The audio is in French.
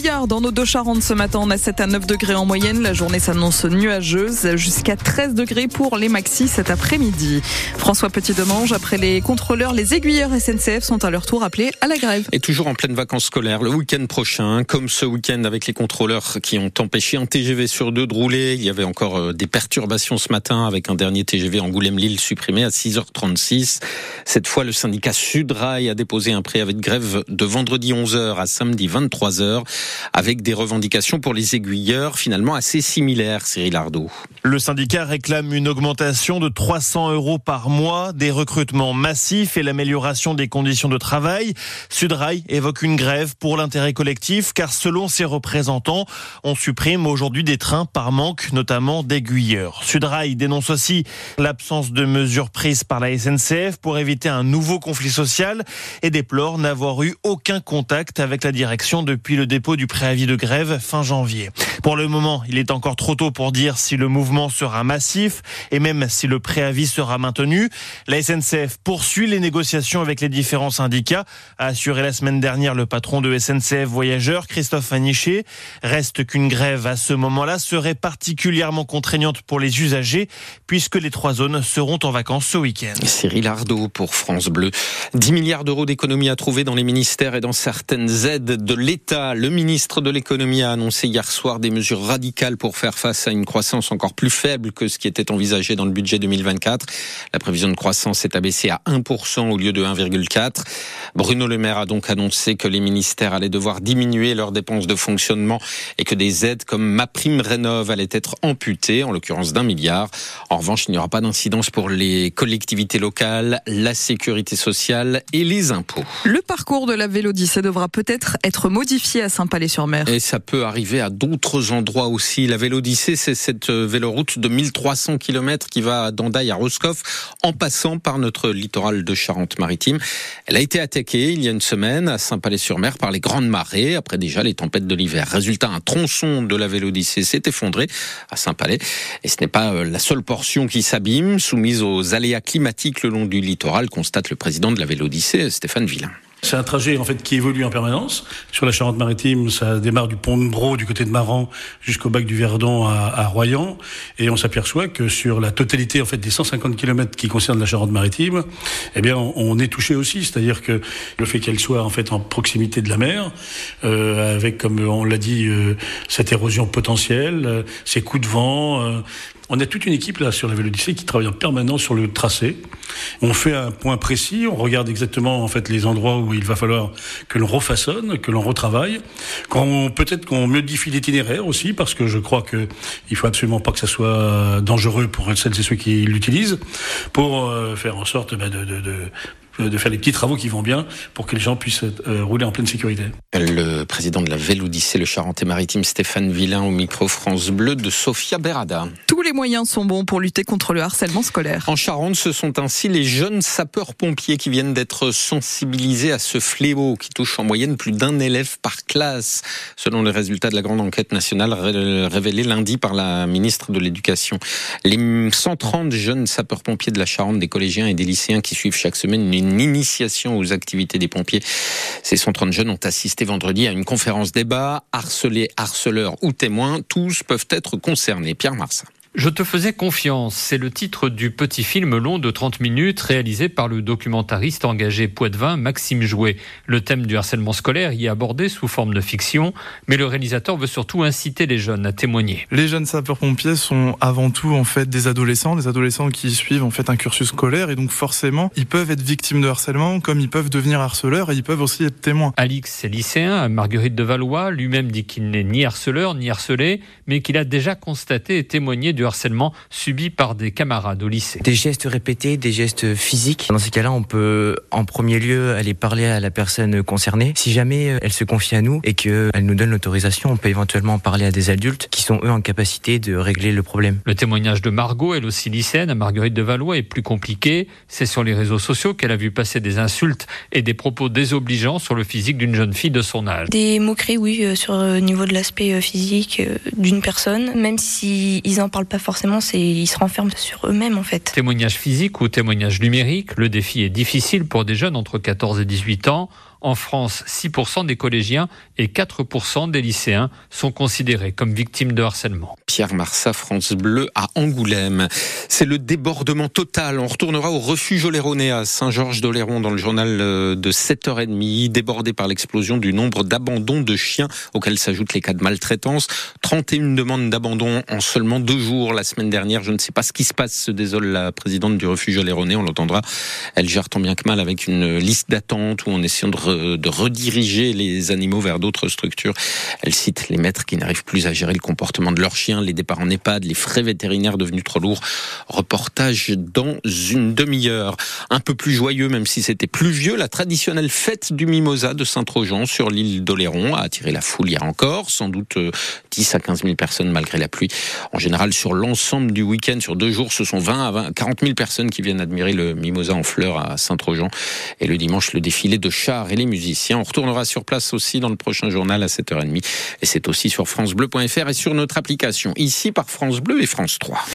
brouillard dans nos deux Charentes ce matin. On a 7 à 9 degrés en moyenne. La journée s'annonce nuageuse jusqu'à 13 degrés pour les maxis cet après-midi. François Petit-Demange, après les contrôleurs, les aiguilleurs SNCF sont à leur tour appelés à la grève. Et toujours en pleine vacances scolaires, le week-end prochain, comme ce week-end avec les contrôleurs qui ont empêché un TGV sur deux de rouler. Il y avait encore euh, des perturbations ce matin avec un dernier TGV Angoulême-Lille supprimé à 6h36. Cette fois, le syndicat Sudrail a déposé un préavis de grève de vendredi 11h à samedi 23h avec des revendications pour les aiguilleurs finalement assez similaires, Cyril Ardo. Le syndicat réclame une augmentation de 300 euros par mois, des recrutements massifs et l'amélioration des conditions de travail. Sudrail évoque une grève pour l'intérêt collectif car selon ses représentants, on supprime aujourd'hui des trains par manque notamment d'aiguilleurs. Sudrail dénonce aussi l'absence de mesures prises par la SNCF pour éviter un nouveau conflit social et déplore n'avoir eu aucun contact avec la direction depuis le dépôt du préavis de grève fin janvier. Pour le moment, il est encore trop tôt pour dire si le mouvement sera massif et même si le préavis sera maintenu. La SNCF poursuit les négociations avec les différents syndicats, a assuré la semaine dernière le patron de SNCF Voyageurs, Christophe Aniché. Reste qu'une grève à ce moment-là serait particulièrement contraignante pour les usagers puisque les trois zones seront en vacances ce week-end. Cyril Ardo pour France Bleu. 10 milliards d'euros d'économies à trouver dans les ministères et dans certaines aides de l'État. Le ministre de l'économie a annoncé hier soir des mesures radicales pour faire face à une croissance encore plus faible que ce qui était envisagé dans le budget 2024. La prévision de croissance est abaissée à 1% au lieu de 1,4. Bruno Le Maire a donc annoncé que les ministères allaient devoir diminuer leurs dépenses de fonctionnement et que des aides comme ma prime rénov allaient être amputées, en l'occurrence d'un milliard. En revanche, il n'y aura pas d'incidence pour les collectivités locales, la sécurité sociale et les impôts. Le parcours de la Vélodyssée devra peut-être être modifié à Saint-Palais-sur-Mer. Et ça peut arriver à d'autres endroits aussi. La Vélodyssée, c'est cette véloroute de 1300 km qui va d'Andaille à Roscoff en passant par notre littoral de Charente-Maritime. Elle a été attaquée il y a une semaine à Saint-Palais-sur-Mer par les grandes marées après déjà les tempêtes de l'hiver. Résultat, un tronçon de la Vélodyssée s'est effondré à Saint-Palais et ce n'est pas euh, la seule portion qui s'abîme, soumise aux aléas climatiques le long du littoral, constate le président de la Vélodyssée, Stéphane Villain. C'est un trajet en fait qui évolue en permanence. Sur la Charente-Maritime, ça démarre du pont de Bro du côté de Maran jusqu'au bac du Verdon à, Royan, et on s'aperçoit que sur la totalité en fait des 150 km qui concernent la Charente-Maritime, eh bien on, on, est touché aussi, c'est-à-dire que le fait qu'elle soit en fait en proximité de la mer, euh, avec comme on l'a dit euh, cette érosion potentielle, euh, ces coups de vent. Euh, on a toute une équipe là sur la Vélodyssée qui travaille en permanence sur le tracé. On fait un point précis, on regarde exactement en fait les endroits où il va falloir que l'on refaçonne, que l'on retravaille, qu'on peut-être qu'on modifie l'itinéraire aussi parce que je crois que il faut absolument pas que ça soit dangereux pour celles et ceux qui l'utilisent, pour euh, faire en sorte bah, de, de, de de faire les petits travaux qui vont bien pour que les gens puissent euh, rouler en pleine sécurité. Le président de la Vélodyssée, le Charente-Maritime, Stéphane Villain, au micro France Bleu de Sophia Berada. Tous les moyens sont bons pour lutter contre le harcèlement scolaire. En Charente, ce sont ainsi les jeunes sapeurs-pompiers qui viennent d'être sensibilisés à ce fléau qui touche en moyenne plus d'un élève par classe, selon les résultats de la grande enquête nationale révélée lundi par la ministre de l'Éducation. Les 130 jeunes sapeurs-pompiers de la Charente, des collégiens et des lycéens qui suivent chaque semaine une une initiation aux activités des pompiers. Ces 130 jeunes ont assisté vendredi à une conférence débat. Harcelés, harceleurs ou témoins, tous peuvent être concernés. Pierre Marsin. Je te faisais confiance, c'est le titre du petit film long de 30 minutes réalisé par le documentariste engagé Poitvin Maxime Jouet. Le thème du harcèlement scolaire y est abordé sous forme de fiction, mais le réalisateur veut surtout inciter les jeunes à témoigner. Les jeunes sapeurs-pompiers sont avant tout en fait des adolescents, des adolescents qui suivent en fait un cursus scolaire et donc forcément ils peuvent être victimes de harcèlement comme ils peuvent devenir harceleurs et ils peuvent aussi être témoins. Alix est lycéen, Marguerite de Valois lui-même dit qu'il n'est ni harceleur ni harcelé, mais qu'il a déjà constaté et témoigné du harcèlement subi par des camarades au lycée. Des gestes répétés, des gestes physiques. Dans ces cas-là, on peut en premier lieu aller parler à la personne concernée. Si jamais elle se confie à nous et qu'elle nous donne l'autorisation, on peut éventuellement parler à des adultes qui sont eux en capacité de régler le problème. Le témoignage de Margot, elle aussi lycéenne, à Marguerite de Valois, est plus compliqué. C'est sur les réseaux sociaux qu'elle a vu passer des insultes et des propos désobligeants sur le physique d'une jeune fille de son âge. Des moqueries, oui, euh, sur le niveau de l'aspect euh, physique euh, d'une personne, même si ils en parlent pas forcément, c'est ils se renferment sur eux-mêmes en fait. Témoignage physique ou témoignage numérique, le défi est difficile pour des jeunes entre 14 et 18 ans. En France, 6% des collégiens et 4% des lycéens sont considérés comme victimes de harcèlement. Pierre Marsat, France Bleu à Angoulême. C'est le débordement total. On retournera au refuge Oléronais à Saint-Georges-d'Oléron dans le journal euh, de 7h30, débordé par l'explosion du nombre d'abandons de chiens auxquels s'ajoutent les cas de maltraitance. 31 demandes d'abandon en seulement deux jours la semaine dernière. Je ne sais pas ce qui se passe, se désole la présidente du refuge Oléronais, on l'entendra. Elle gère tant bien que mal avec une liste d'attente ou en essayant de, de rediriger les animaux vers d'autres structures. Elle cite les maîtres qui n'arrivent plus à gérer le comportement de leurs chiens les départs en EHPAD, les frais vétérinaires devenus trop lourds. Reportage dans une demi-heure. Un peu plus joyeux, même si c'était plus vieux, la traditionnelle fête du Mimosa de Saint-Trojan sur l'île d'Oléron a attiré la foule hier encore, sans doute 10 euh, à 15 000 personnes malgré la pluie. En général, sur l'ensemble du week-end, sur deux jours, ce sont 20 à 20, 40 000 personnes qui viennent admirer le Mimosa en fleurs à Saint-Trojan. Et le dimanche, le défilé de chars et les musiciens. On retournera sur place aussi dans le prochain journal à 7h30. Et c'est aussi sur francebleu.fr et sur notre application ici par France Bleu et France 3.